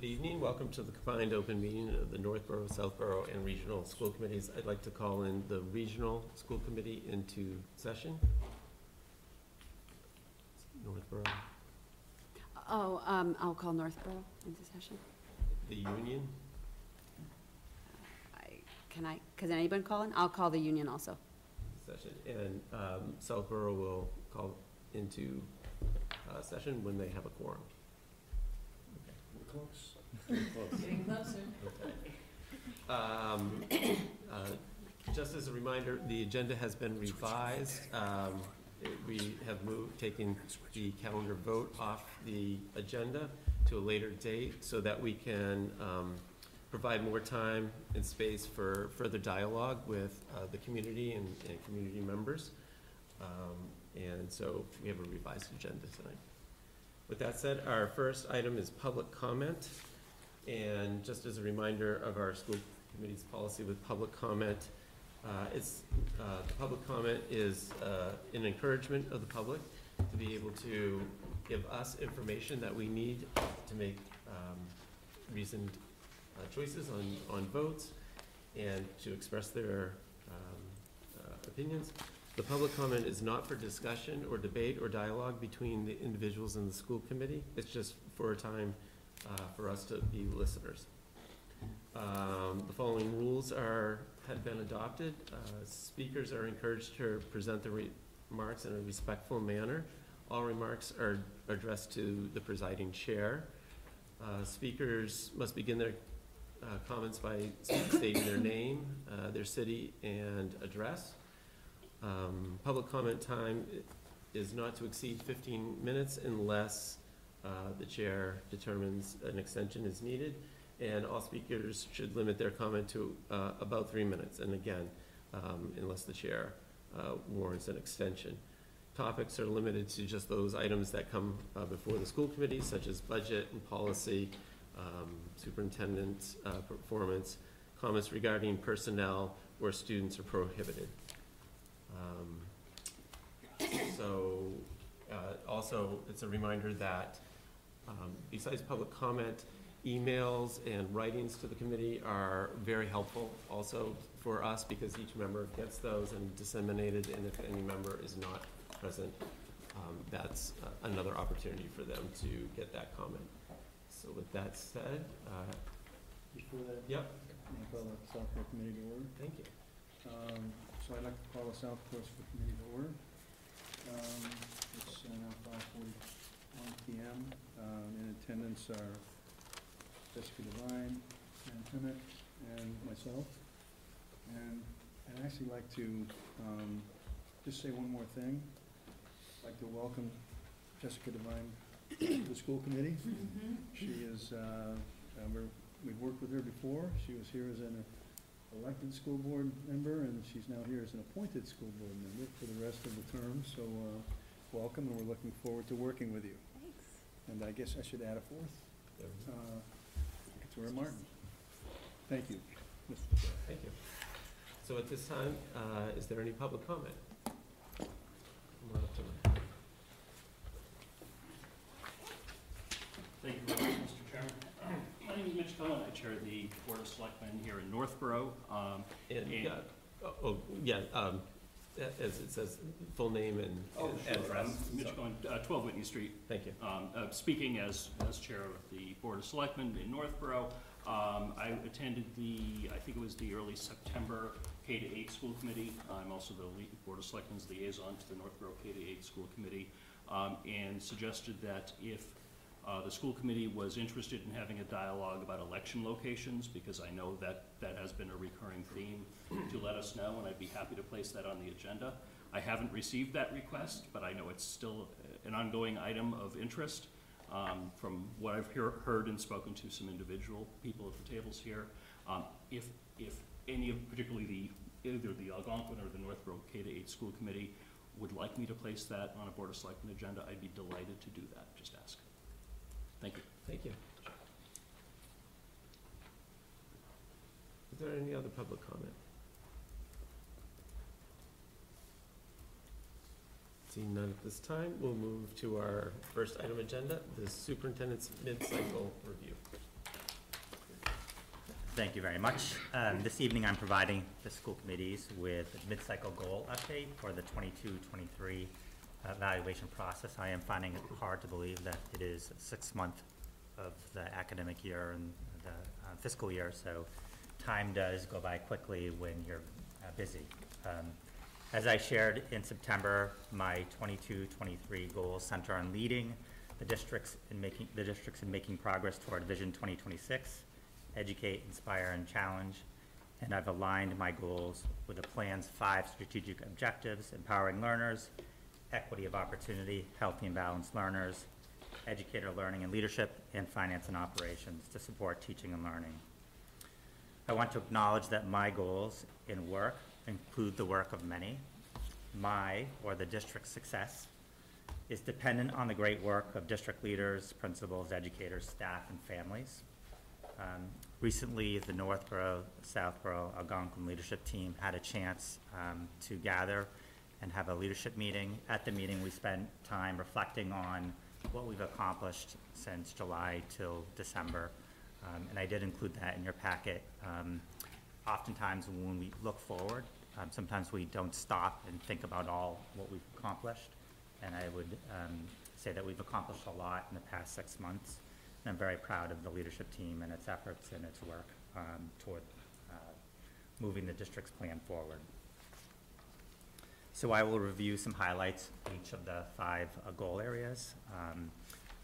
Good evening, welcome to the combined open meeting of the Northborough, Southborough, and Regional School Committees. I'd like to call in the Regional School Committee into session. Northborough, Oh, um, I'll call Northborough into session. the Union, I, can I, can anyone call in? I'll call the union also. session, and um, Southborough will call into uh, session when they have a quorum. We're close. Getting closer. Um, uh, Just as a reminder, the agenda has been revised. Um, it- We have moved, taken the calendar vote off the agenda to a later date so that we can um, provide more time and space for further dialogue with uh, the community and, and community members. Um, And so we have a revised agenda tonight. With that said, our first item is public comment. And just as a reminder of our school committee's policy with public comment, uh, it's, uh, the public comment is uh, an encouragement of the public to be able to give us information that we need to make um, reasoned uh, choices on, on votes and to express their um, uh, opinions. The public comment is not for discussion or debate or dialogue between the individuals in the school committee. It's just for a time uh, for us to be listeners. Um, The following rules are, had been adopted. Uh, Speakers are encouraged to present their remarks in a respectful manner. All remarks are addressed to the presiding chair. Uh, Speakers must begin their uh, comments by stating their name, uh, their city, and address. Um, Public comment time is not to exceed fifteen minutes unless uh, the chair determines an extension is needed. And all speakers should limit their comment to uh, about three minutes, and again, um, unless the chair uh, warrants an extension. Topics are limited to just those items that come uh, before the school committee, such as budget and policy, um, superintendent uh, performance, comments regarding personnel or students are prohibited. Um, So, uh, also, it's a reminder that um, besides public comment, emails and writings to the committee are very helpful also for us because each member gets those and disseminated, and if any member is not present, um, that's uh, another opportunity for them to get that comment. So with that said, uh, Before that, yep, may I call the Southborough Committee to order? thank you. Um, So I'd like to call the Southborough for Committee to order. Um, It's uh, now five forty-one PM. Um, In attendance are Jessica Devine, Ann Timick, and myself. And I'd actually like to um, just say one more thing. I'd like to welcome Jessica Devine to the school committee. She is, uh, uh, we're, we've worked with her before. She was here as an elected school board member, and she's now here as an appointed school board member for the rest of the term. So, uh, welcome, and we're looking forward to working with you. Thanks. And I guess I should add a fourth, There uh, Victoria Martin. Thank you, Thank you. So at this time, uh, is there any public comment? Come on up to the- Thank you very much, Mr. Chairman. My name is Mitch Cohen. I chair the Board of Selectmen here in Northborough. Um, And, And- yeah, oh, oh, yeah, um, as it says, full name and and address. I'm Mitch So, uh, 12 Whitney Street. Thank you. Um, uh, Speaking as, as chair of the Board of Selectmen in Northborough, um, I attended the, I think it was the early September K to 8 school committee. I'm also the lea- Board of Selectmen's liaison to the Northborough K to 8 school committee, um, and suggested that if uh, the school committee was interested in having a dialogue about election locations, because I know that that has been a recurring theme, to let us know, and I'd be happy to place that on the agenda. I haven't received that request, but I know it's still an ongoing item of interest. Um, From what I've hear- heard and spoken to some individual people at the tables here, um, if, if any of, particularly the, either the Algonquin or the Northborough K to eight school committee would like me to place that on a Board of Selectmen agenda, I'd be delighted to do that, just ask. Thank you. Thank you. Is there any other public comment? Seeing none at this time, we'll move to our first item agenda, the superintendent's mid-cycle review. Thank you very much. Um, This evening, I'm providing the school committees with a mid-cycle goal update for the 22-23 evaluation process. I am finding it hard to believe that it is six month of the academic year and the uh, fiscal year, so time does go by quickly when you're uh, busy. Um, As I shared in September, my 22-23 goals center on leading the districts in making, the districts in making progress toward Vision 2026, educate, inspire, and challenge. And I've aligned my goals with the plan's five strategic objectives, empowering learners, equity of opportunity, healthy and balanced learners, educator learning and leadership, and finance and operations to support teaching and learning. I want to acknowledge that my goals in work include the work of many. My, or the district's success, is dependent on the great work of district leaders, principals, educators, staff, and families. Um, Recently, the Northborough, Southborough, Algonquin leadership team had a chance um, to gather and have a leadership meeting. At the meeting, we spent time reflecting on what we've accomplished since July till December. Um, And I did include that in your packet. Um, Oftentimes, when we look forward, um, sometimes we don't stop and think about all what we've accomplished. And I would um, say that we've accomplished a lot in the past six months. And I'm very proud of the leadership team and its efforts and its work um, toward uh, moving the district's plan forward. So I will review some highlights of each of the five uh, goal areas. Um,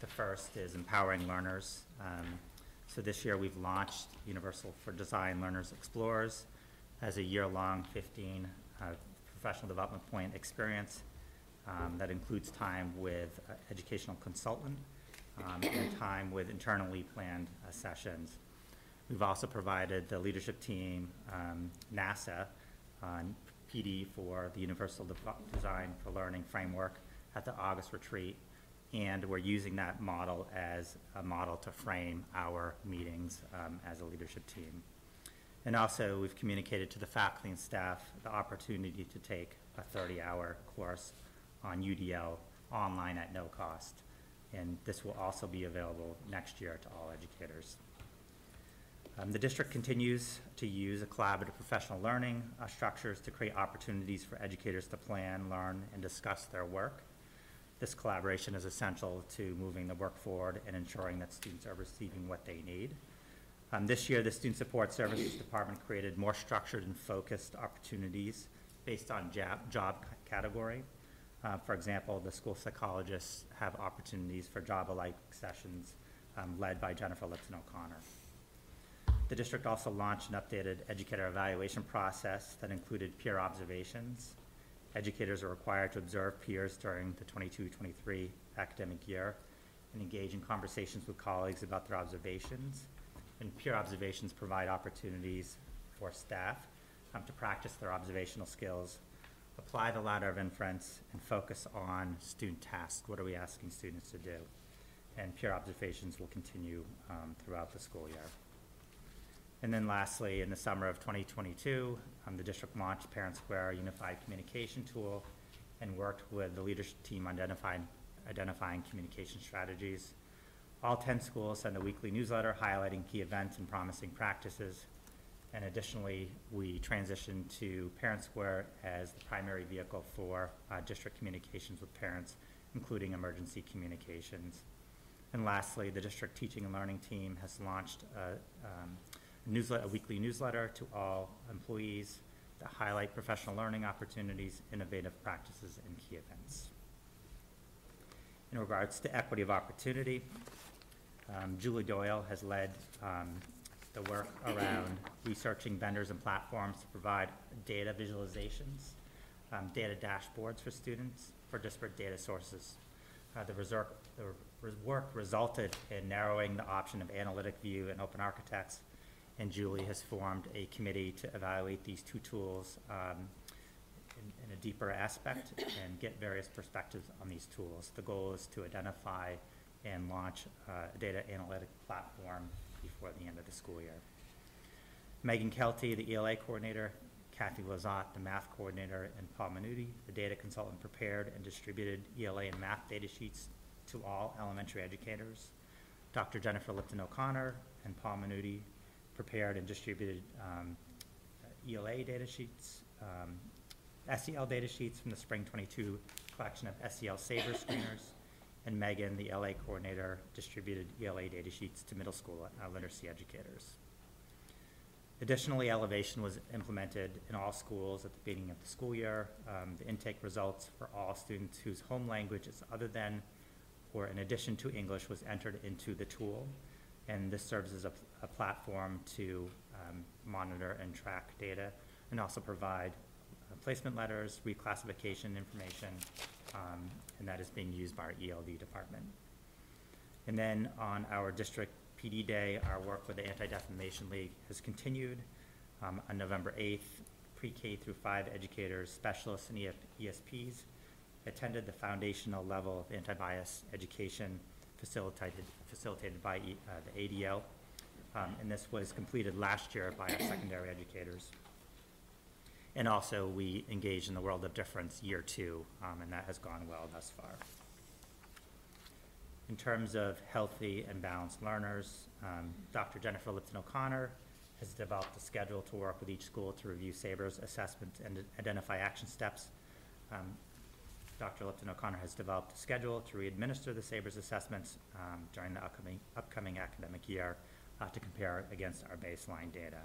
The first is empowering learners. Um, So this year, we've launched Universal for Design Learners Explorers as a year-long 15 uh, professional development point experience um, that includes time with uh, educational consultant um, and time with internally planned uh, sessions. We've also provided the leadership team, um, NASA, PD for the Universal Dev- Design for Learning Framework at the August retreat, and we're using that model as a model to frame our meetings um, as a leadership team. And also, we've communicated to the faculty and staff the opportunity to take a 30-hour course on UDL online at no cost. And this will also be available next year to all educators. Um, The district continues to use a collaborative professional learning uh, structures to create opportunities for educators to plan, learn, and discuss their work. This collaboration is essential to moving the work forward and ensuring that students are receiving what they need. Um, This year, the Student Support Services Department created more structured and focused opportunities based on job, category. Uh, For example, the school psychologists have opportunities for job-alike sessions um, led by Jennifer Lipton O'Connor. The district also launched an updated educator evaluation process that included peer observations. Educators are required to observe peers during the 22-23 academic year and engage in conversations with colleagues about their observations. And peer observations provide opportunities for staff um, to practice their observational skills, apply the ladder of inference, and focus on student tasks. What are we asking students to do? And peer observations will continue um, throughout the school year. And then lastly, in the summer of 2022, um, the district launched Parent Square Unified Communication Tool and worked with the leadership team identifying, identifying communication strategies. All 10 schools send a weekly newsletter highlighting key events and promising practices. And additionally, we transitioned to Parent Square as the primary vehicle for uh, district communications with parents, including emergency communications. And lastly, the district teaching and learning team has launched a um, newsletter, a weekly newsletter to all employees that highlight professional learning opportunities, innovative practices, and key events. In regards to equity of opportunity, um, Julie Doyle has led um, the work around researching vendors and platforms to provide data visualizations, um, data dashboards for students for disparate data sources. Uh, The the work resulted in narrowing the option of Analytic View and Open Architects, and Julie has formed a committee to evaluate these two tools um, in in a deeper aspect and get various perspectives on these tools. The goal is to identify and launch a data analytic platform before the end of the school year. Megan Kelty, the ELA coordinator, Kathy Lazat, the math coordinator, and Paul Menuti, the data consultant, prepared and distributed ELA and math data sheets to all elementary educators. Dr. Jennifer Lipton O'Connor and Paul Menuti prepared and distributed um, ELA data sheets, um, SEL data sheets from the spring twenty-two collection of SEL SAEBRS screeners. And Megan, the LA coordinator, distributed ELA data sheets to middle school uh, literacy educators. Additionally, Ellevation was implemented in all schools at the beginning of the school year. Um, the intake results for all students whose home language is other than or in addition to English was entered into the tool. And this serves as a, a platform to, um, monitor and track data and also provide uh, placement letters, reclassification information, um, and that is being used by our ELD department. And then on our district PD day, our work with the Anti-Defamation League has continued. Um, on November eighth, pre-K through five educators, specialists, and ESPs attended the foundational level of anti-bias education facilitated, facilitated by uh, the ADL. Um, and this was completed last year by our secondary educators. And also, we engaged in the World of Difference Year Two, um, and that has gone well thus far. In terms of healthy and balanced learners, um, Dr. Jennifer Lipton O'Connor has developed a schedule to work with each school to review SAEBRS assessments and identify action steps. Um, Dr. Lipton O'Connor has developed a schedule to re-administer the SAEBRS assessments um, during the upcoming, upcoming academic year uh, to compare against our baseline data.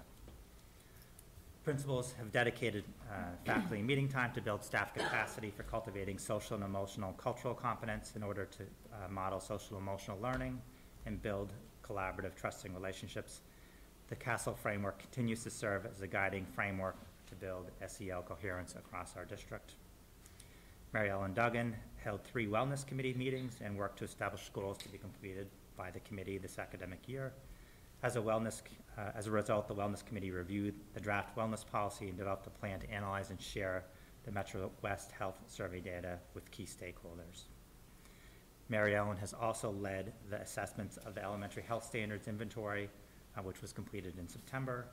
Principals have dedicated uh, faculty meeting time to build staff capacity for cultivating social and emotional cultural competence in order to uh, model social emotional learning and build collaborative, trusting relationships. The CASEL framework continues to serve as a guiding framework to build SEL coherence across our district. Mary Ellen Duggan held three wellness committee meetings and worked to establish goals to be completed by the committee this academic year. As a wellness, uh, as a result, the Wellness Committee reviewed the draft wellness policy and developed a plan to analyze and share the Metro West Health Survey data with key stakeholders. Mary Ellen has also led the assessments of the Elementary Health Standards Inventory, uh, which was completed in September,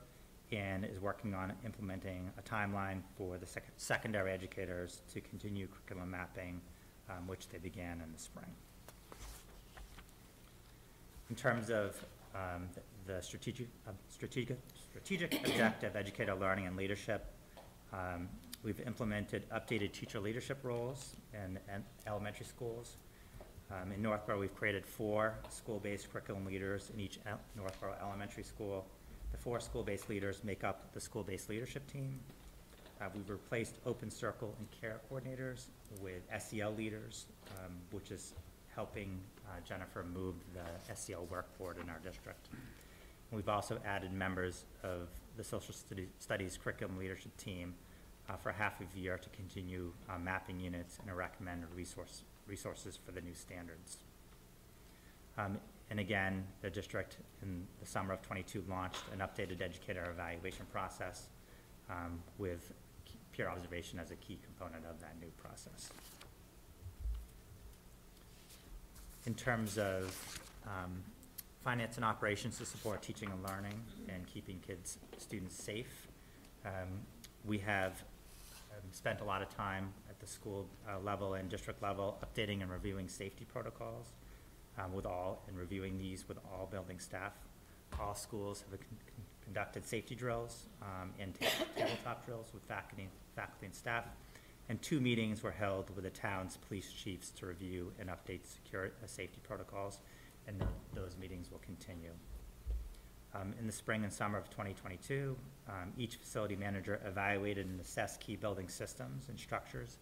and is working on implementing a timeline for the sec- secondary educators to continue curriculum mapping, um, which they began in the spring. In terms of um, the- strategic, uh, strategic, strategic objective, educator learning and leadership. Um, We've implemented updated teacher leadership roles in, in elementary schools. Um, In Northborough, we've created four school-based curriculum leaders in each el- Northborough elementary school. The four school-based leaders make up the school-based leadership team. Uh, We've replaced open circle and care coordinators with SEL leaders, um, which is helping uh, Jennifer move the SEL work forward in our district. We've also added members of the social Studi- studies curriculum leadership team uh, for half a year to continue uh, mapping units and recommend resource, resources for the new standards. Um, And again, the district in the summer of twenty-two launched an updated educator evaluation process um, with peer observation as a key component of that new process. In terms of um, finance and operations to support teaching and learning and keeping kids, students safe, um, we have um, spent a lot of time at the school uh, level and district level updating and reviewing safety protocols um, with all, and reviewing these with all building staff. All schools have con- con- conducted safety drills um, and ta- tabletop drills with faculty, faculty and staff. And two meetings were held with the town's police chiefs to review and update secure, uh, safety protocols, and tho- those meetings will continue. Um, in the spring and summer of twenty twenty-two, um, each facility manager evaluated and assessed key building systems and structures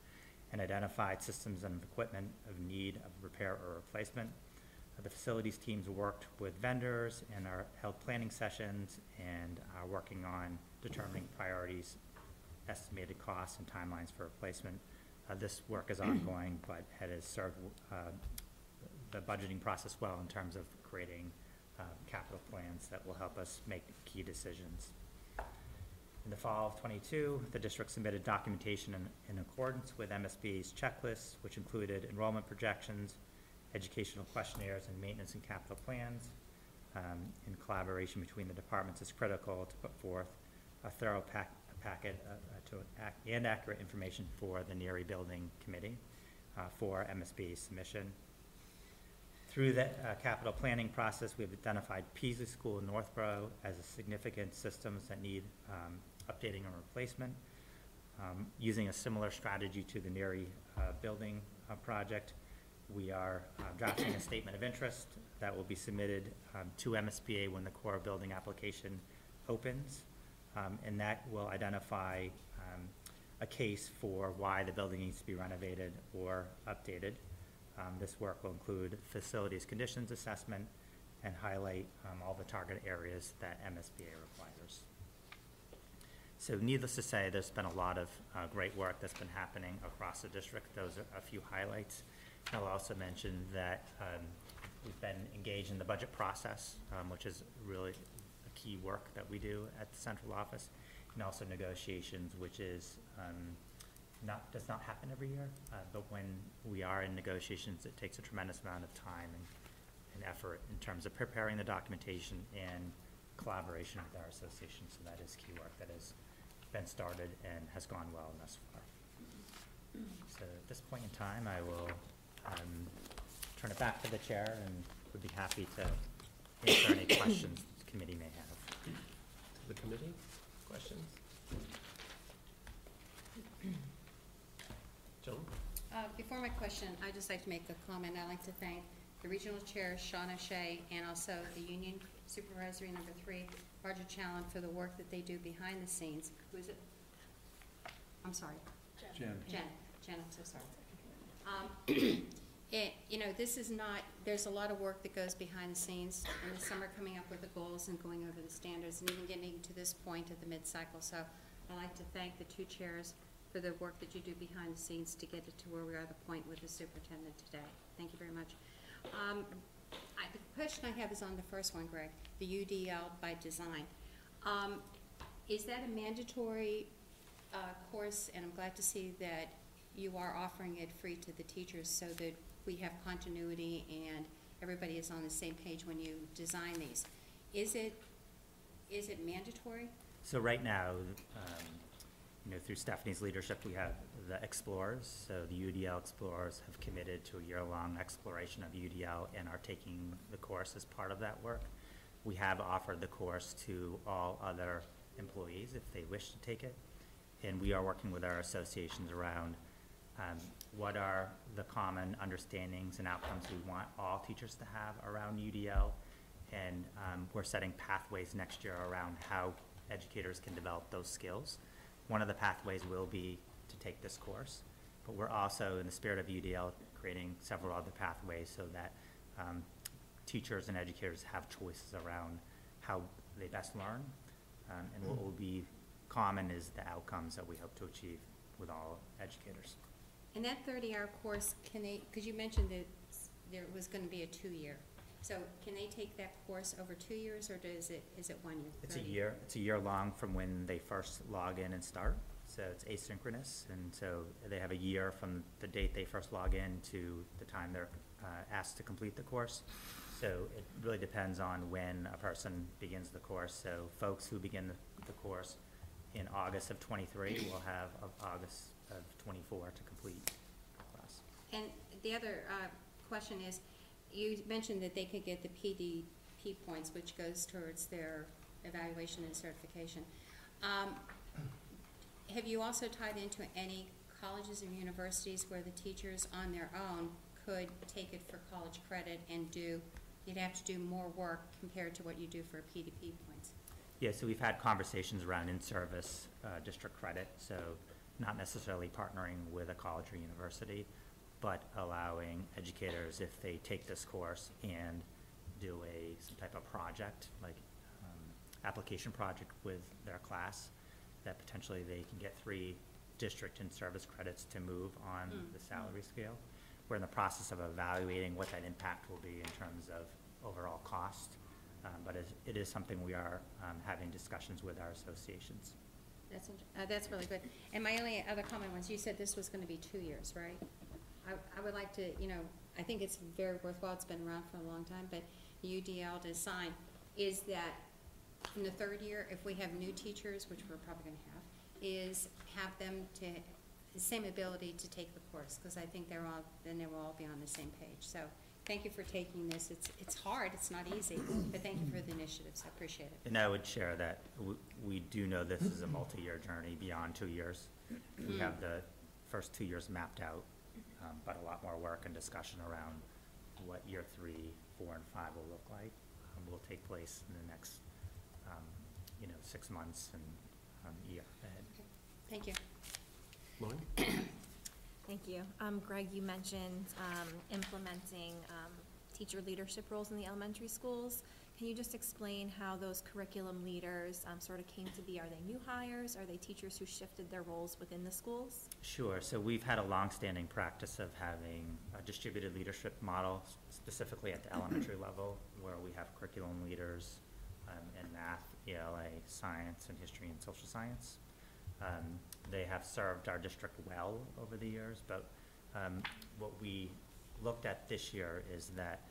and identified systems and equipment of need of repair or replacement. Uh, The facilities teams worked with vendors and are held planning sessions and are working on determining priorities, estimated costs and timelines for replacement. Uh, this work is ongoing, but it has served, uh, the budgeting process well in terms of creating, uh, capital plans that will help us make key decisions. In the fall of twenty-two, the district submitted documentation in, in accordance with MSBA's checklists, which included enrollment projections, educational questionnaires, and maintenance and capital plans. Um, in collaboration between the departments is critical to put forth a thorough pack, a packet, uh, uh, to, ac- and accurate information for the Neary building committee, uh, for MSBA's submission. Through the uh, capital planning process, we have identified Peaslee School in Northborough as a significant systems that need um, updating and replacement. Um, Using a similar strategy to the Neary uh, building uh, project, we are uh, drafting a statement of interest that will be submitted um, to MSBA when the core building application opens. Um, And that will identify um, a case for why the building needs to be renovated or updated. Um, This work will include facilities conditions assessment and highlight um, all the target areas that MSBA requires. So needless to say, there's been a lot of uh, great work that's been happening across the district. Those are a few highlights. I'll also mention that um, we've been engaged in the budget process, um, which is really a key work that we do at the central office, and also negotiations, which is um, not, does not happen every year, uh, but when we are in negotiations, it takes a tremendous amount of time and, and effort in terms of preparing the documentation and collaboration with our association, so that is key work that has been started and has gone well thus far. So at this point in time, I will um, turn it back to the chair and would be happy to answer any questions the committee may have. The committee, questions? Joan? Uh, Before my question, I'd just like to make a comment. I'd like to thank the regional chair, Sean O'Shea, and also the union supervisory number three, Roger Challen, for the work that they do behind the scenes. Who is it? I'm sorry. Jen? Jen, Jen, I'm so sorry. Um, It, you know, this is not, there's a lot of work that goes behind the scenes, in the summer coming up with the goals and going over the standards, and even getting to this point at the mid-cycle. So I'd like to thank the two chairs for the work that you do behind the scenes to get it to where we are, at the point with the superintendent today. Thank you very much. Um, I, the question I have is on the first one, Greg, the UDL by design. Um, is that a mandatory, uh, course, and I'm glad to see that you are offering it free to the teachers so that we have continuity and everybody is on the same page when you design these. Is it, is it mandatory? So right now, um, you know, through Stephanie's leadership, we have the Explorers. So the UDL Explorers have committed to a year-long exploration of UDL and are taking the course as part of that work. We have offered the course to all other employees if they wish to take it. And we are working with our associations around um, what are the common understandings and outcomes we want all teachers to have around UDL. And um, we're setting pathways next year around how educators can develop those skills. One of the pathways will be to take this course, but we're also, in the spirit of UDL, creating several other pathways so that um, teachers and educators have choices around how they best learn. Um, And what will be common is the outcomes that we hope to achieve with all educators. And that thirty-hour course, can they, because you mentioned that there was gonna be a two-year. So can they take that course over two years, or does it, is it one year? It's a 30? year, it's a year long from when they first log in and start, so it's asynchronous, and so they have a year from the date they first log in to the time they're uh, asked to complete the course. So it really depends on when a person begins the course, so folks who begin the, the course in August of twenty-three will have of August of twenty-four to complete the class. And the other uh, question is, you mentioned that they could get the PDP points, which goes towards their evaluation and certification. Um, Have you also tied into any colleges or universities where the teachers on their own could take it for college credit and do, you'd have to do more work compared to what you do for PDP points? Yeah, so we've had conversations around in-service uh, district credit, so not necessarily partnering with a college or university, but allowing educators, if they take this course and do a, some type of project, like um, application project with their class, that potentially they can get three district and service credits to move on Mm. the salary scale. We're in the process of evaluating what that impact will be in terms of overall cost. Um, But it- it is something we are um, having discussions with our associations. That's, uh, that's really good. And my only other comment was, you said this was gonna be two years, right? I, I would like to, you know, I think it's very worthwhile, it's been around for a long time, but UDL design is that in the third year, if we have new teachers, which we're probably gonna have, is have them to, the same ability to take the course, because I think they're all, then they will all be on the same page. So thank you for taking this. It's, it's hard, it's not easy, but thank you for the initiatives, I appreciate it. And I would share that we do know this is a multi-year journey beyond two years. We mm. have the first two years mapped out, um, but a lot more work and discussion around what year three, four, and five will look like. um, Will take place in the next, um, you know, six months and um, year ahead. Thank you. Lauren? Thank you. Um, Greg, you mentioned, um, implementing, um, teacher leadership roles in the elementary schools. Can you just explain how those curriculum leaders, um, sort of came to be? Are they new hires? Are they teachers who shifted their roles within the schools? Sure, so we've had a longstanding practice of having a distributed leadership model, specifically at the elementary level, where we have curriculum leaders um, in math, ELA, science, and history and social science. Um, They have served our district well over the years, but um, what we looked at this year is that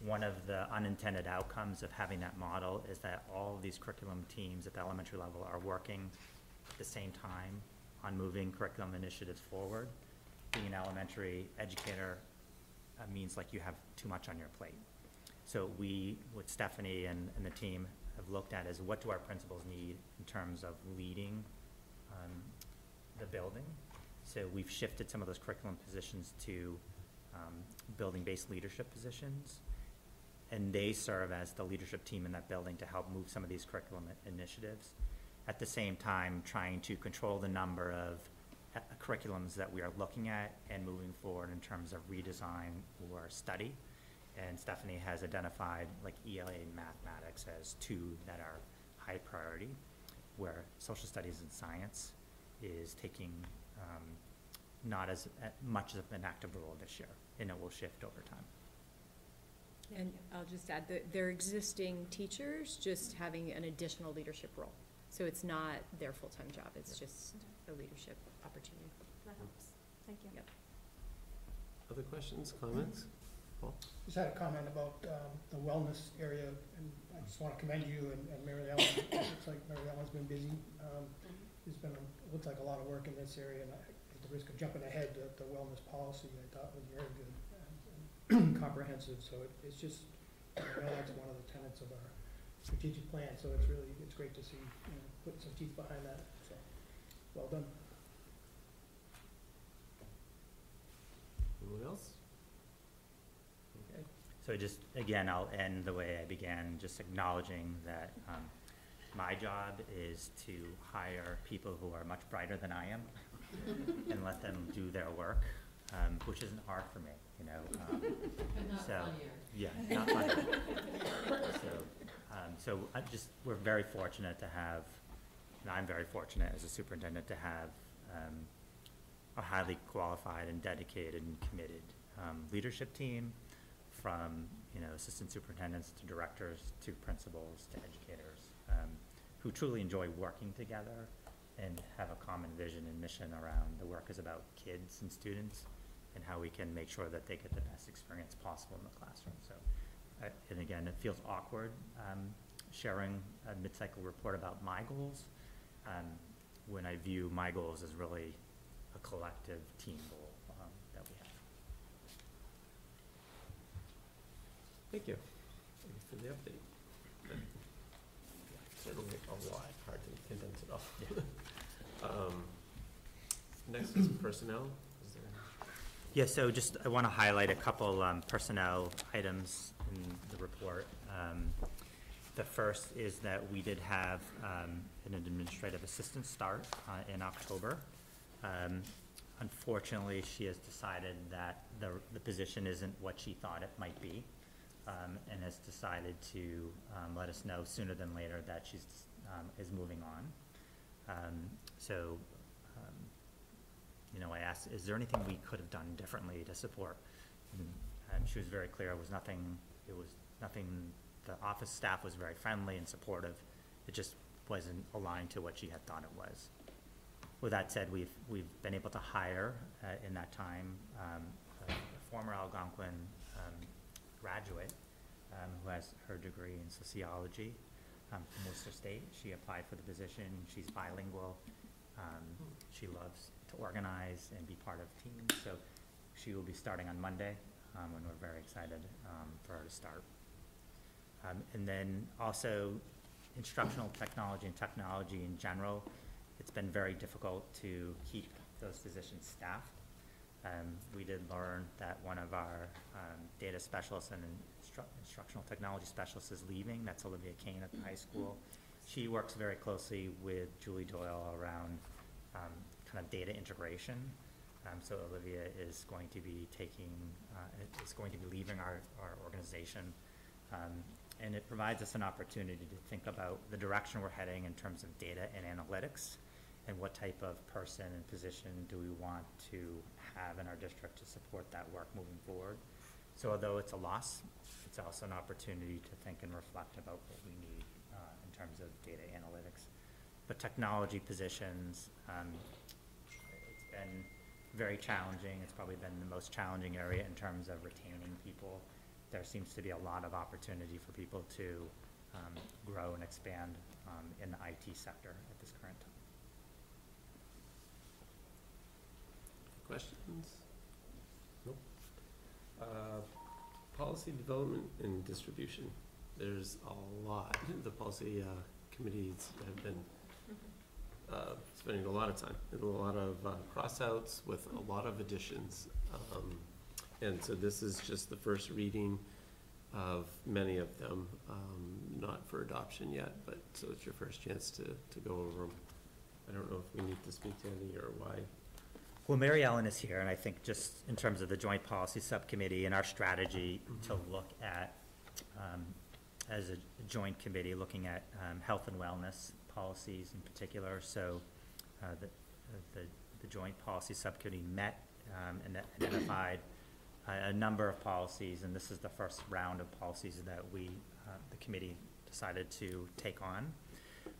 one of the unintended outcomes of having that model is that all of these curriculum teams at the elementary level are working at the same time on moving curriculum initiatives forward. Being an elementary educator uh, means like you have too much on your plate. So we, with Stephanie and, and the team, have looked at is what do our principals need in terms of leading um, the building? So we've shifted some of those curriculum positions to um, building-based leadership positions. And they serve as the leadership team in that building to help move some of these curriculum initiatives. At the same time, trying to control the number of uh, curriculums that we are looking at and moving forward in terms of redesign or study. And Stephanie has identified like ELA and mathematics as two that are high priority, where social studies and science is taking um, not as uh, much of an active role this year, and it will shift over time. And I'll just add that they're existing teachers just having an additional leadership role. So it's not their full-time job, it's just a leadership opportunity. That helps. Thank you. Yep. Other questions, comments? Paul? Just had a comment about um, the wellness area, and I just want to commend you and and Mary Ellen. It looks like Mary Ellen's been busy. Um, There's been, a- it looks like a lot of work in this area, and I- at the risk of jumping ahead, the- the wellness policy I thought was very good and- and comprehensive, so it- it's just, know that's one of the tenets of our strategic plan, so it's really, it's great to see, you know, putting some teeth behind that, so, well done. Anyone else? Okay. So just, again, I'll end the way I began, just acknowledging that um, my job is to hire people who are much brighter than I am and let them do their work, um, which isn't hard for me, you know. um, so- Yeah, not funny. So, um, so I just, we're very fortunate to have, and I'm very fortunate as a superintendent to have um, a highly qualified and dedicated and committed um, leadership team from, you know, assistant superintendents to directors to principals to educators, um, who truly enjoy working together and have a common vision and mission around the work is about kids and students and how we can make sure that they get the best experience possible in the classroom. So, uh, and again, it feels awkward um, sharing a mid-cycle report about my goals um, when I view my goals as really a collective team goal um, that we have. Thank you. Thank you for the update. Certainly a lot, hard to condense it all. Um, Next is personnel. Yeah, so just, I want to highlight a couple um, personnel items in the report. Um, The first is that we did have um, an administrative assistant start uh, in October. Um, Unfortunately, she has decided that the, the position isn't what she thought it might be, um, and has decided to um, let us know sooner than later that she's, is moving on. So, you know, I asked, is there anything we could have done differently to support? And- And she was very clear, it was nothing, it was nothing, the office staff was very friendly and supportive. It just wasn't aligned to what she had thought it was. With that said, we've, we've been able to hire uh, in that time um, a a former Algonquin um, graduate um, who has her degree in sociology um, from Worcester State. She applied for the position. She's bilingual. Um, She loves to organize and be part of teams, so she will be starting on Monday um, and we're very excited um, for her to start. Um, And then also instructional technology and technology in general, it's been very difficult to keep those positions staffed. Um, We did learn that one of our um, data specialists and instru- instructional technology specialists is leaving, that's Olivia Kane at the high school. She works very closely with Julie Doyle around um, kind of data integration. Um, So Olivia is going to be taking, uh, is going to be leaving our, our organization. Um, And it provides us an opportunity to think about the direction we're heading in terms of data and analytics, and what type of person and position do we want to have in our district to support that work moving forward. So although it's a loss, it's also an opportunity to think and reflect about what we need uh, in terms of data analytics. But technology positions, um, been very challenging. It's probably been the most challenging area in terms of retaining people. There seems to be a lot of opportunity for people to um, grow and expand um, in the IT sector at this current time. Questions? Nope. Uh, Policy development and distribution. There's a lot. The policy uh, committees have been uh, spending a lot of time, and a lot of uh, cross-outs with a lot of additions. Um, And so this is just the first reading of many of them, um, not for adoption yet, but, so it's your first chance to, to go over them. I don't know if we need to speak to any or why. Well, Mary Ellen is here, and I think just in terms of the Joint Policy Subcommittee and our strategy to look at, um, as a joint committee, looking at um, health and wellness policies in particular. So uh, the, the, the Joint Policy Subcommittee met um, and identified a, a number of policies, and this is the first round of policies that we, uh, the committee decided to take on.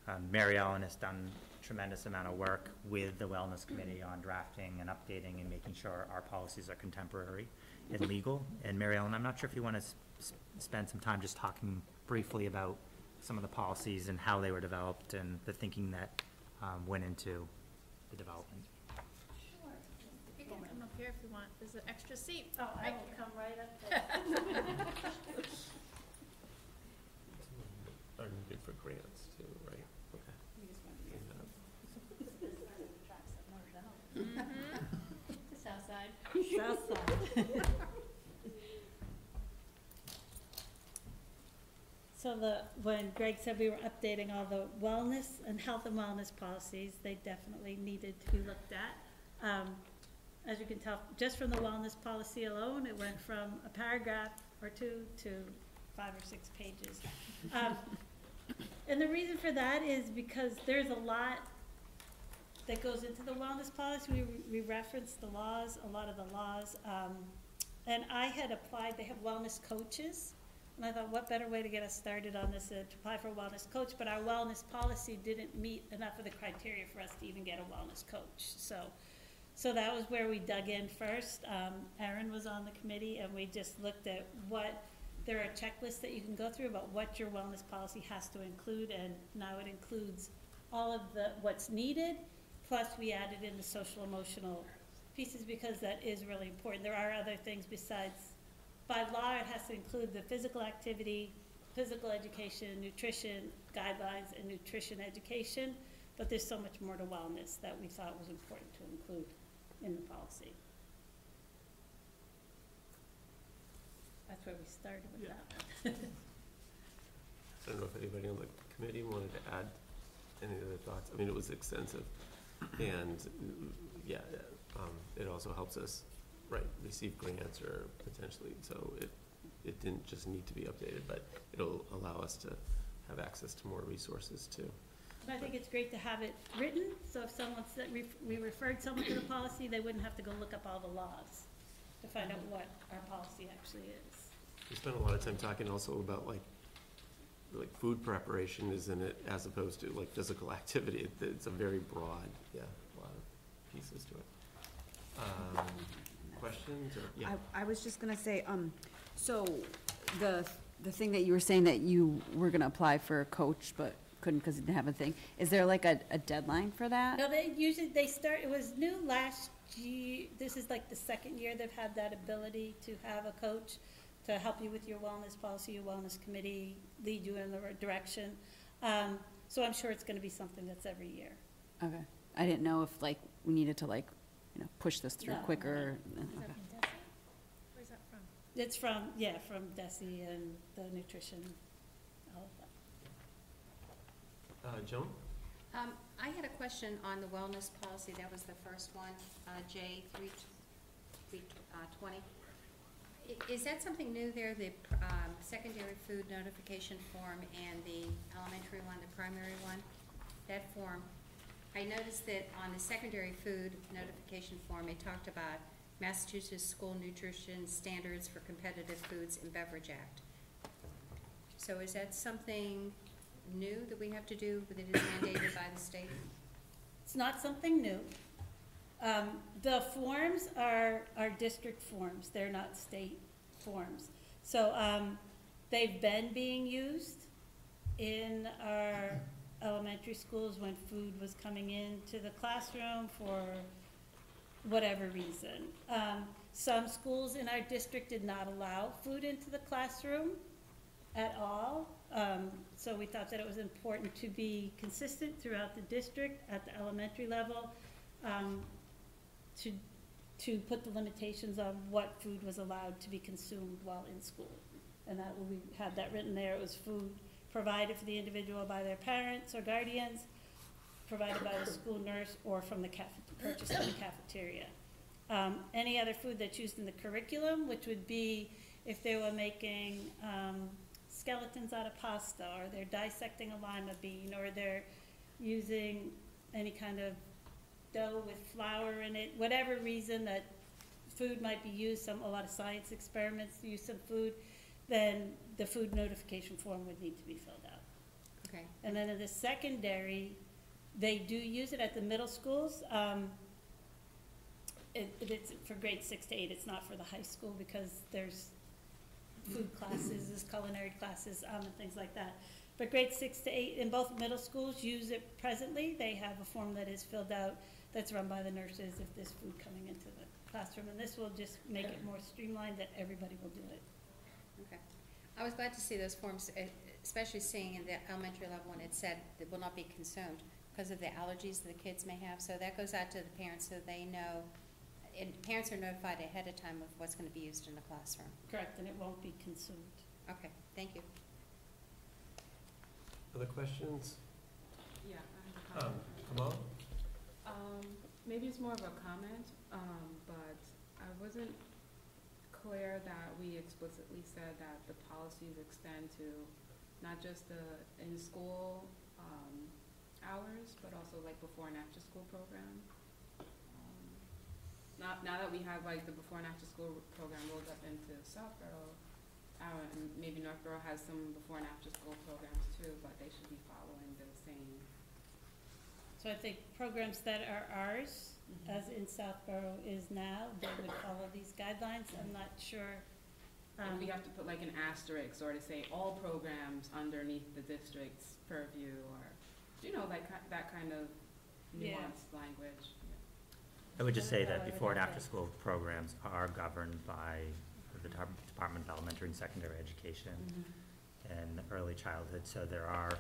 Um, Mary Ellen has done tremendous amount of work with the Wellness Committee on drafting and updating and making sure our policies are contemporary and legal. And Mary Ellen, I'm not sure if you want to spend some time just talking briefly about some of the policies and how they were developed and the thinking that um, went into the development. Sure. You can come up here if you want. There's an extra seat. Oh, I Thank will come right up there. Are needed for grants too, right? Okay. Bring that up. South side. South side. So the, when Greg said we were updating all the wellness and health and wellness policies, they definitely needed to be looked at. Um, as you can tell, just from the wellness policy alone, it went from a paragraph or two to five or six pages. Um, and the reason for that is because there's a lot that goes into the wellness policy. We, we referenced the laws, a lot of the laws. Um, and I had applied, they have wellness coaches. And I thought, what better way to get us started on this than to apply for a wellness coach? But our wellness policy didn't meet enough of the criteria for us to even get a wellness coach. So, so that was where we dug in first. Um, Erin was on the committee and we just looked at what, there are checklists that you can go through about what your wellness policy has to include. And now it includes all of the, what's needed, plus we added in the social emotional pieces because that is really important. There are other things besides by law, it has to include the physical activity, physical education, nutrition guidelines, and nutrition education, but there's so much more to wellness that we thought was important to include in the policy. That's where we started with that. I don't know if anybody on the committee wanted to add any other thoughts. I mean, it was extensive. And, yeah, um, it also helps us, right, receive grants or potentially, so it, it didn't just need to be updated, but it'll allow us to have access to more resources too. But I think it's great to have it written, so if someone said, we referred someone to the policy, they wouldn't have to go look up all the laws to find out what our policy actually is. We spent a lot of time talking also about like, like food preparation is in it as opposed to like physical activity. It- It's a very broad, yeah, a lot of pieces to it. Questions or, yeah, I, I was just gonna say, um, so the, the thing that you were saying that you were gonna apply for a coach, but couldn't because you didn't have a thing, is there like a, a deadline for that? No, they usually, they start, it was new last you, this is like the second year they've had that ability to have a coach to help you with your wellness policy, your wellness committee, lead you in the right direction. Um, so I'm sure it's gonna be something that's every year. Okay. I didn't know if like, we needed to like, you know, push this through No, no. quicker. Is that Okay. from Desi? Where's that from? It's from, yeah, from Desi and the nutrition, all of that. Uh, Joan? Um, I had a question on the wellness policy, that was the first one, uh, J three, three, uh, twenty. I- Is that something new there, the, um, secondary food notification form and the elementary one, the primary one? That form, I noticed that on the secondary food notification form, it talked about Massachusetts School Nutrition Standards for Competitive Foods and Beverage Act. So is that something new that we have to do, that is mandated by the state? It's not something new. Um, the forms are, are district forms, they're not state forms. So, um, they've been being used in our elementary schools when food was coming into the classroom for whatever reason. Um, some schools in our district did not allow food into the classroom at all. Um, so we thought that it was important to be consistent throughout the district at the elementary level, um, to, to put the limitations on what food was allowed to be consumed while in school. And that, we had that written there, it was food provided for the individual by their parents or guardians, provided by the school nurse, or from the caf, purchased from the cafeteria. Um, any other food that's used in the curriculum, which would be if they were making, um, skeletons out of pasta, or they're dissecting a lima bean, or they're using any kind of dough with flour in it, whatever reason that food might be used, some, a lot of science experiments use some food, then the food notification form would need to be filled out. Okay, And then in the secondary, they do use it at the middle schools. Um, it, it's for grade six to eight, it's not for the high school because there's food classes, there's culinary classes, um, and things like that. But grade six to eight, in both middle schools use it presently. They have a form that is filled out that's run by the nurses if there's food coming into the classroom. And this will just make it more streamlined that everybody will do it. Okay. I was glad to see those forms, especially seeing in the elementary level when it said it will not be consumed because of the allergies that the kids may have. So that goes out to the parents so they know, and parents are notified ahead of time of what's gonna be used in the classroom. Correct, and it won't be consumed. Okay, thank you. Other questions? Yeah, I have a Um, comment. Kamal? Um, maybe it's more of a comment, um, but I wasn't clear that we explicitly said that the policies extend to not just the in-school, um, hours, but also like before and after-school program. Um, Now, now that we have like the before and after-school program rolled up into Southborough, uh, and maybe Northborough has some before and after-school programs too, but they should be following the same. So I think programs that are ours, as in Southborough is now, they would follow these guidelines. I'm not sure. If um, we have to put like an asterisk or to say all programs underneath the district's purview or, you know, like ki- that kind of Yeah. nuanced language. I would just say that before and after-school programs are governed by the Detar- Department of Elementary and Secondary Education and early childhood, so there are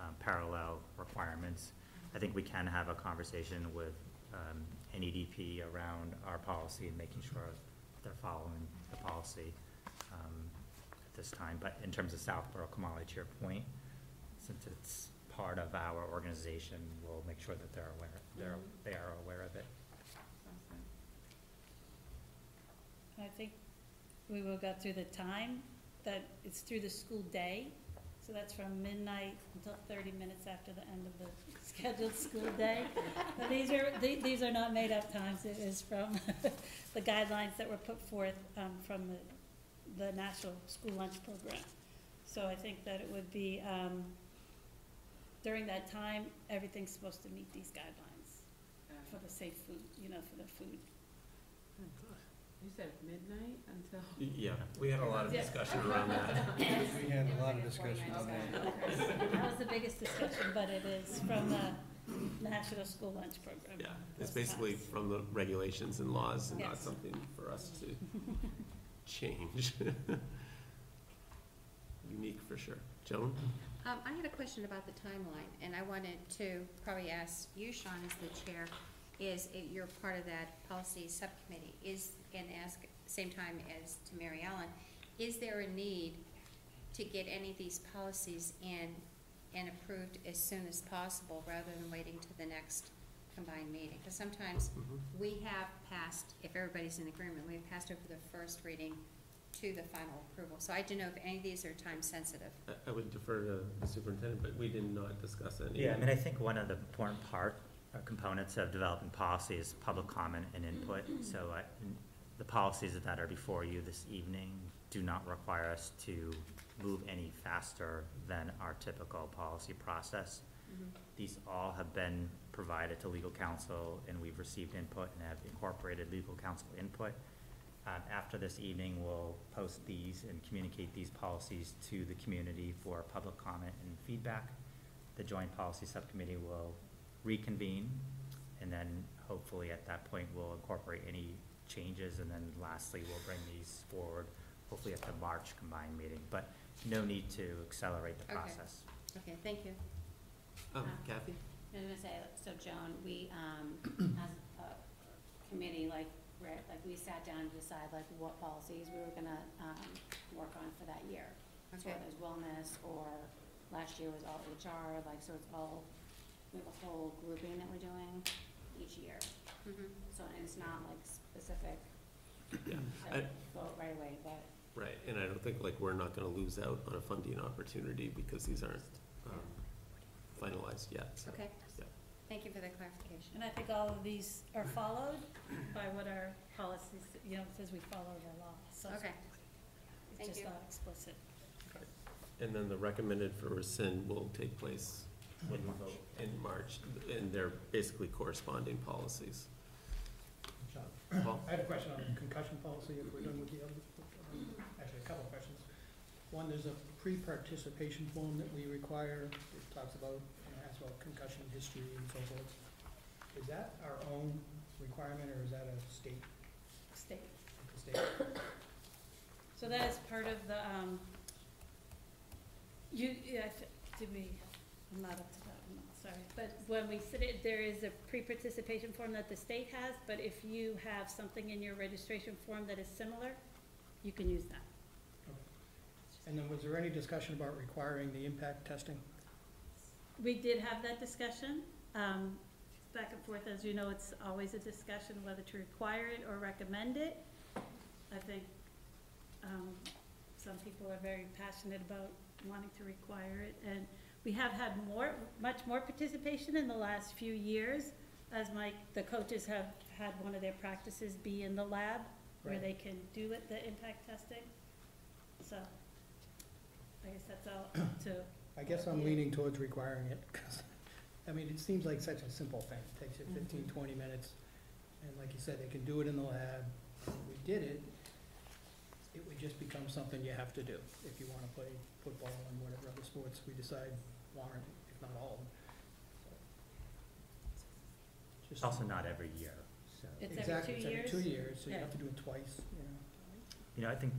um, parallel requirements. I think we can have a conversation with um, NEDP around our policy and making sure they're following the policy um, at this time. But in terms of Southborough, Kamali, to your point, since it's part of our organization, we'll make sure that they're aware, they're, Mhm. they are aware of it. I think we will go through the time, that it's through the school day. So that's from midnight until thirty minutes after the end of the scheduled school day. But these are, the- these are not made-up times, it is from the guidelines that were put forth um, from the, the National School Lunch Program. So I think that it would be, um, during that time, everything's supposed to meet these guidelines for the safe food, you know, for the food. You said midnight until? Yeah, we had a lot of Yeah. discussion around that. We had a lot of discussion on that. That was the biggest discussion, but it is from the National School Lunch Program. Yeah, it's those basically from the regulations and laws and not Yes. something for us to change. Unique for sure. Joan? Um, I had a question about the timeline, and I wanted to probably ask you, Sean, as the chair, is, it- you're part of that policy subcommittee, is, and ask, same time as to Mary Ellen, is there a need to get any of these policies in and approved as soon as possible, rather than waiting to the next combined meeting? Because sometimes mm-hmm. we have passed, if everybody's in agreement, we've passed over the first reading to the final approval. So I don't know if any of these are time sensitive. I, I would defer to the superintendent, but we did not discuss any. Yeah, I mean, I think one of the important part, or Uh, components of developing policies, public comment and input. So uh, I, the policies that are before you this evening do not require us to move any faster than our typical policy process. Mm-hmm. These all have been provided to legal counsel, and we've received input and have incorporated legal counsel input. Um, after this evening, we'll post these and communicate these policies to the community for public comment and feedback. The joint policy subcommittee will reconvene, and then hopefully at that point, we'll incorporate any changes, and then lastly, we'll bring these forward, hopefully at the March combined meeting, but no need to accelerate the Okay. process. Okay, thank you. Um, Uh, Kathy? I was gonna say, so Joan, we, um, as a committee, like, we're, like, we sat down to decide, like, what policies we were gonna, um, work on for that year. So Okay. whether it's wellness, or last year was all HR, like, so it's all, we have a whole grouping that we're doing each year. Mhm. So, and it's not like specific, Yeah, like, vote right away, but right, and I don't think, like, we're not gonna lose out on a funding opportunity because these aren't, um, finalized yet, so. Okay. yeah. Thank you for the clarification. And I think all of these are followed by what our policies, you know, it says we follow the law, so. Okay, It's Thank just you. not explicit. And then the recommended for rescind will take place when we vote in March, and they're basically corresponding policies. John, Paul? I had a question on concussion policy, if we're done with the other, actually, a couple of questions. One, there's a pre-participation form that we require, it talks about, you know, asks about concussion history and so forth. Is that our own requirement, or is that a state, State. state? So that is part of the, um, you, yeah, I thi- did we, I'm not up to that, I'm not, sorry. But when we sit it, there is a pre-participation form that the state has, but if you have something in your registration form that is similar, you can use that. And then was there any discussion about requiring the impact testing? We did have that discussion, um, back and forth, as you know, it's always a discussion whether to require it or recommend it. I think, um, some people are very passionate about wanting to require it, and we have had more, much more participation in the last few years, as my, the coaches have had one of their practices be in the lab, where Right. they can do it, the impact testing, so, I guess that's all to I guess I'm leaning towards requiring it, 'cause, I mean, it seems like such a simple thing. It takes you mm-hmm. 15, 20 minutes, and like you said, they can do it in the lab. We did it, it would just become something you have to do, if you wanna play football and whatever other sports we decide warrant, if not all of them. Just- also not every year, so. It's Exactly, every two years? It's every two years, so you have to do it twice, you know. You know, I think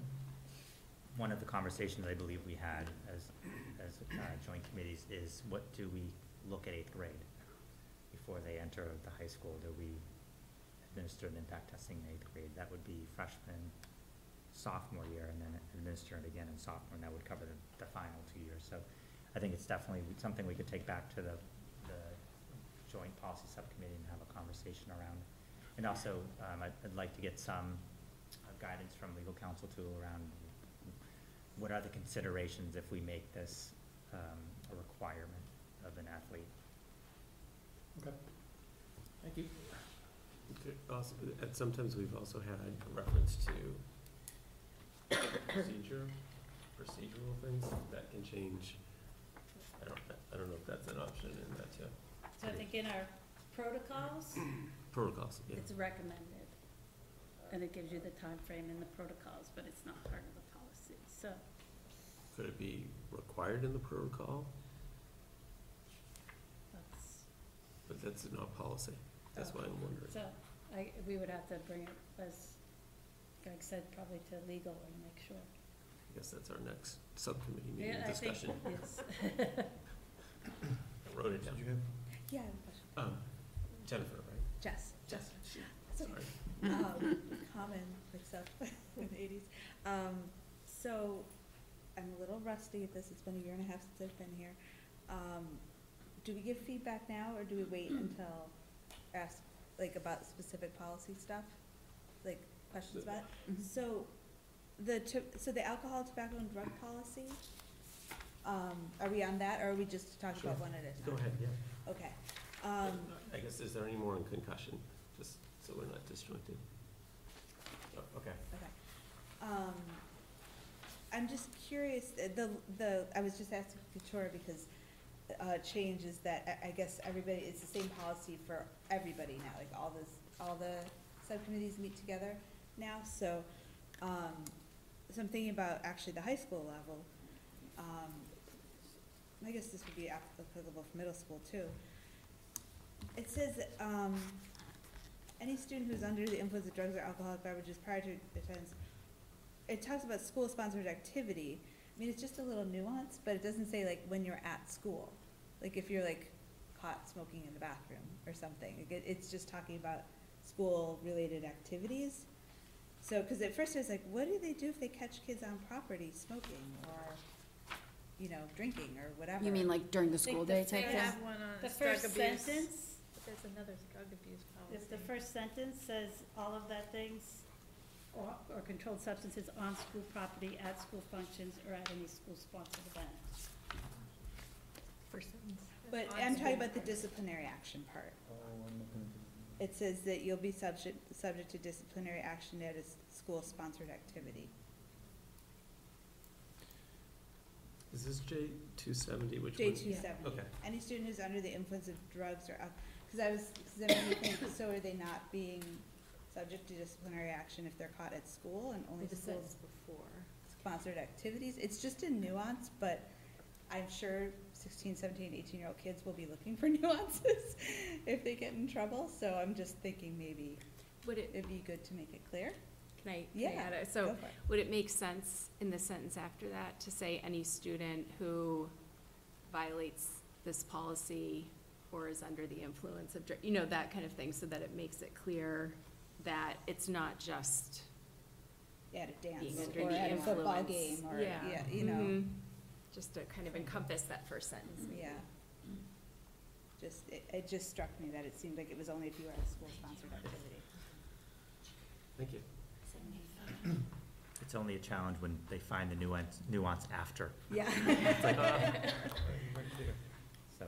one of the conversations I believe we had as, as uh, joint committees is what do we look at eighth grade? Before they enter the high school, do we administer an impact testing in eighth grade? That would be freshman, sophomore year, and then administer it again in sophomore, and that would cover the, the final two years. So I think it's definitely something we could take back to the, the joint policy subcommittee and have a conversation around. And also, um, I'd, I'd like to get some uh, guidance from legal counsel too around what are the considerations if we make this, um, a requirement of an athlete? Okay. Thank you. Okay, Also, sometimes we've also had reference to procedure, procedural things that can change. I don't, I don't know if that's an option in that too. So I think in our protocols, Protocols, yeah. it's recommended. And it gives you the time frame in the protocols, but it's not part of the policy, so. Could it be required in the protocol? That's, but that's not policy. That's why I'm wondering. So, I, we would have to bring it, as Greg said, probably to legal and make sure. I guess that's our next subcommittee meeting Yeah, I think, discussion. yes. I Wrote it down. Did you have? Yeah, I have a question. Um, Jennifer, right? Jess. Jess. Sorry. Sorry. Um, common mix-up in the eighties. Um, so, I'm a little rusty at this, it's been a year and a half since I've been here. Um, do we give feedback now, or do we wait until, ask, like, about specific policy stuff? Like, questions about it? Mhm. So, the, to- so the alcohol, tobacco, and drug policy, um, are we on that, or are we just talking about Sure. one at a time? Go ahead, yeah. Okay, um, I guess, is there any more on concussion, just so we're not disjointed? Oh, Okay. Okay. Um, I'm just curious, uh, the, the, I was just asking Victoria because, uh, change is that, I, I guess everybody, it's the same policy for everybody now, like all this, all the subcommittees meet together now, so, um, so I'm thinking about actually the high school level. Um, I guess this would be applicable for middle school too. It says, um, any student who's under the influence of drugs or alcoholic beverages prior to attendance, it talks about school-sponsored activity. I mean, it's just a little nuance, but it doesn't say like when you're at school. Like if you're like caught smoking in the bathroom or something. Like, it, it's just talking about school-related activities. So, cause at first I was like, what do they do if they catch kids on property smoking or, you know, drinking or whatever? You mean like during the school day type They thing? have one on The drug first abuse. sentence, But there's another drug abuse policy. if the first sentence says all of that things, or, or controlled substances on school property, at school functions, or at any school-sponsored event. First sentence. But I'm talking about the disciplinary action part. Oh, I'm looking at the. It says that you'll be subject, subject to disciplinary action at a school-sponsored activity. Is this J two seventy, which one? J two seventy. Okay. Any student who's under the influence of drugs or, alcohol, because I was, because then made me think, so are they not being subject to disciplinary action if they're caught at school and only The school sentence before. sponsored activities? It's just a nuance, but I'm sure 16, 17, 18 year old kids will be looking for nuances if they get in trouble, so I'm just thinking maybe Would it, it'd be good to make it clear. can I, can I Yeah, add it? So it. would it make sense in the sentence after that to say any student who violates this policy or is under the influence of, you know, that kind of thing, so that it makes it clear that it's not just At a dance or at a football game or, Yeah. yeah, you know. Mhm. Just to kind of encompass that first sentence. maybe. Yeah. Just, it, it just struck me that it seemed like it was only if you were at a school-sponsored activity. Thank you. It's only a challenge when they find the nuance, nuance after. Yeah. It's like, uh, So,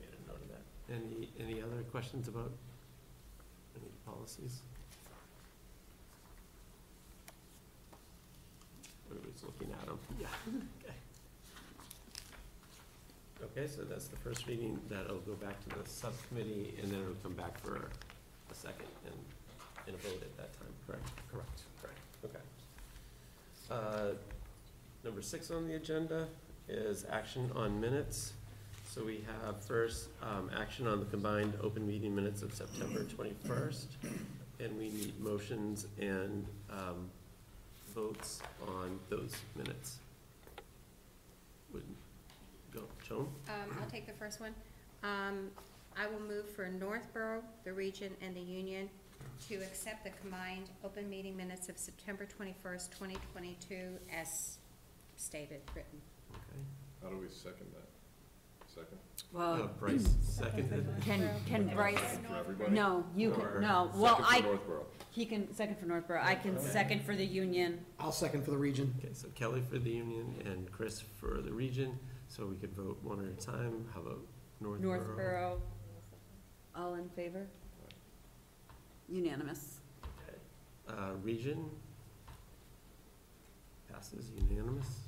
Made a note of that. Any, any other questions about any policies? Everybody's looking at them. Yeah. Okay. Okay, so that's the first reading. That'll go back to the subcommittee, and then it'll come back for a second and, and a vote at that time, correct? correct. Correct, okay. Uh, Number six on the agenda is action on minutes. So we have first, um, action on the combined open meeting minutes of September twenty-first. And we need motions and, um, votes on those minutes. Would, go, Joan? Um, I'll take the first one. Um, I will move for Northborough, the region, and the union to accept the combined open meeting minutes of September twenty-first, twenty twenty-two, as stated, written. Okay. How do we second that? Second? Uh, Well, Bryce seconded. can, can Bryce, For everybody? no, you Or can, no, well, Second for I, Northborough. he can, second for Northborough, I can second for the union. I'll second for the region. Okay, so Kelly for the union and Chris for the region, so we could vote one at a time. How about Northborough? Northborough, all in favor? Unanimous. Okay. Uh, region? Passes unanimous,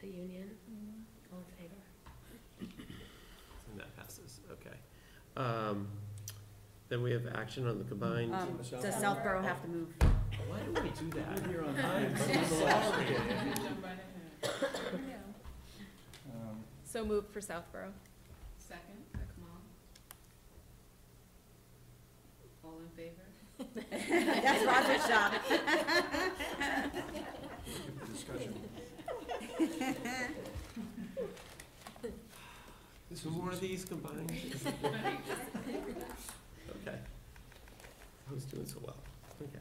The union, all in favor? that passes, okay. Um, Then we have action on the combined, Um, Does Southborough have to move? why do we do that? So move for Southborough. Second, by Kamal. All in favor? That's Roger's shop. Discussion. Two more of these combined? Okay. I was doing so well. Okay.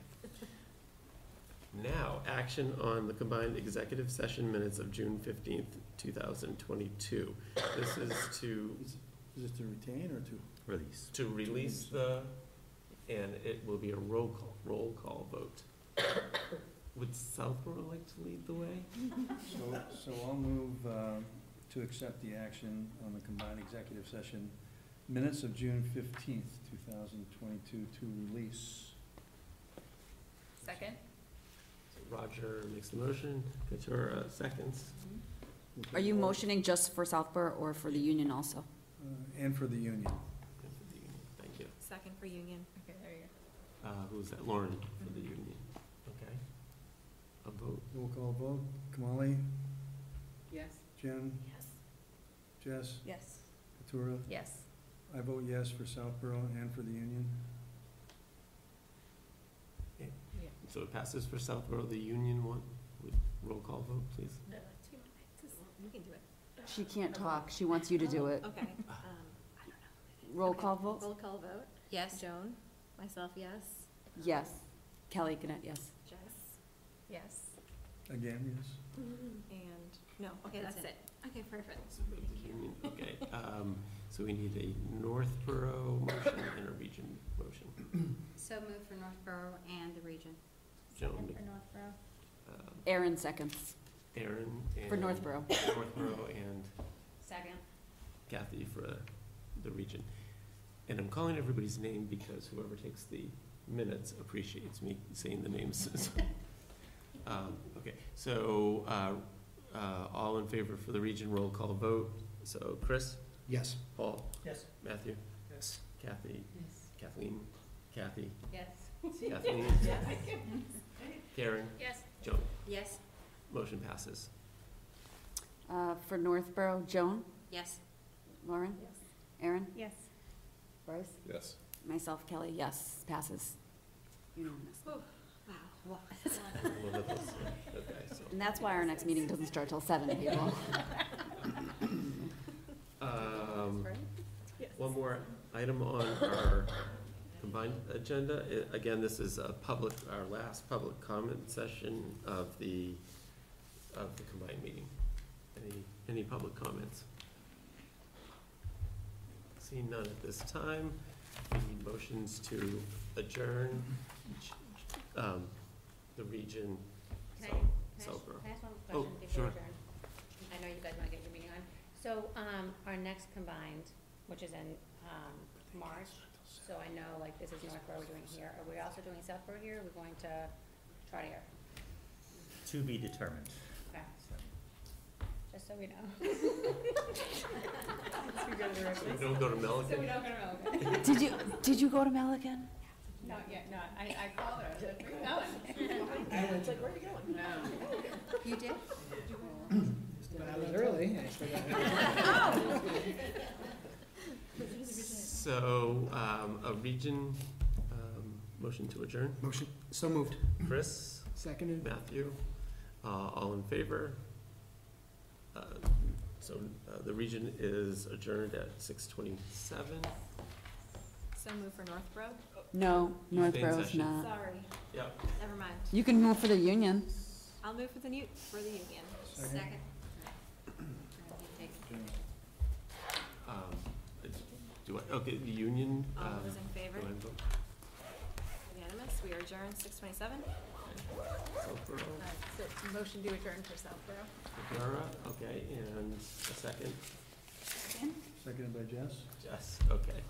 Now, action on the combined executive session minutes of June fifteenth, two thousand twenty-two. This is to, Is it to retain or to? Release. to release the, and it will be a roll call, roll call vote. Would Southborough like to lead the way? So, so I'll move uh, to accept the action on the combined executive session minutes of June fifteenth, two thousand twenty-two, to release. Second? So Roger makes the motion, Katura seconds. Are you motioning just for Southborough or for the union also? Uh, And for the union. Thank you. Second for union. Okay, there you go. Uh, who's that? Lauren for the union. Okay. A vote. Roll call vote, Kamali, Yes. Jen, Yes. Jess, Yes. Katura. Yes. I vote yes for Southborough and for the union. So it passes for Southborough, the union one. Would roll call vote, please? You can do it. She can't talk, she wants you to do it. Okay. Um, I don't know. Roll call vote? Roll call vote. Yes? Joan, myself, yes. Yes. Kelly Gannett, yes. Jess? Yes. Again, yes. And, no, okay, That's that's it. It. Okay, perfect. Okay, um, so we need a Northborough motion and a region motion. So move for Northborough and the region. Joan, For Northborough. um, Aaron seconds. Aaron and. For Northborough. Northborough and Second. Kathy for the region. And I'm calling everybody's name because whoever takes the minutes appreciates me saying the names. Um, Okay, so, uh, uh, all in favor for the region roll call vote. So Chris, Yes. Paul, Yes. Matthew, Yes. Kathy, Kathleen, Kathy, Yes. Kathleen, Yes. Karen, Yes. Joan. Yes? Motion passes. Uh, for Northborough, Joan, Yes. Lauren, Yes. Aaron, Yes. Bryce, Yes. myself, Kelly, yes, passes. Unanimous. Wow. Okay, so. And that's why our next meeting doesn't start till seven, people. Um, One more item on our combined agenda. I- Again, this is a public, our last public comment session of the, of the combined meeting. Any, any public comments? Seeing none at this time, we need motions to adjourn um, the region, Can I, South- can I ask- Southborough. can I ask one Oh, question before sure. we adjourn? I know you guys wanna get your meeting on. So, um, our next combined, which is in, um, March, so I know, like, this is Northborough we're doing here. Are we also doing Southborough here? Are we going to Trottier? To be determined. Okay, So, just so we know. So we don't go to Melican? So we don't go to Melican. Did you, did you go to Melican? Not yet, not, I, I called her, I was like, where you going? It's like, where are you going? No. You did? But I was early. I still got- So, um, a region, um, motion to adjourn. Motion, so moved. Chris, Seconded. Matthew, uh, all in favor? Uh, So, uh, the region is adjourned at six twenty-seven. So move for Northborough? No, You is session. not. Sorry, Yep. never mind. You can move for the union. I'll move for the new, for the union. Second. Second. Um, do I, okay, the union, All um, those in favor? go ahead vote. Unanimous, we are adjourned six twenty-seven. Southborough, motion to adjourn for Southborough? O'Gara, okay, and a second, Seconded by Jess. Jess, okay.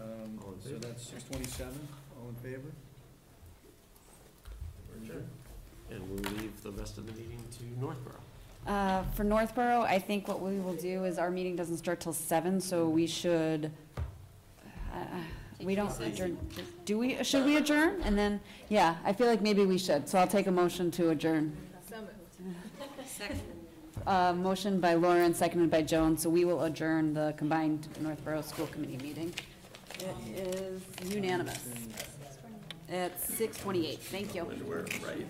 Um, All in So favor? that's six twenty-seven, all in favor? We're. And we'll leave the rest of the meeting to Northborough. Uh, for Northborough, I think what we will do is our meeting doesn't start till seven, so we should, uh, we don't adjourn. Do we, should we adjourn? And then, yeah, I feel like maybe we should, so I'll take a motion to adjourn. So Uh, motion by Lauren, seconded by Joan, so we will adjourn the combined Northborough School Committee meeting. It is unanimous. At six twenty-eight, thank you. Right.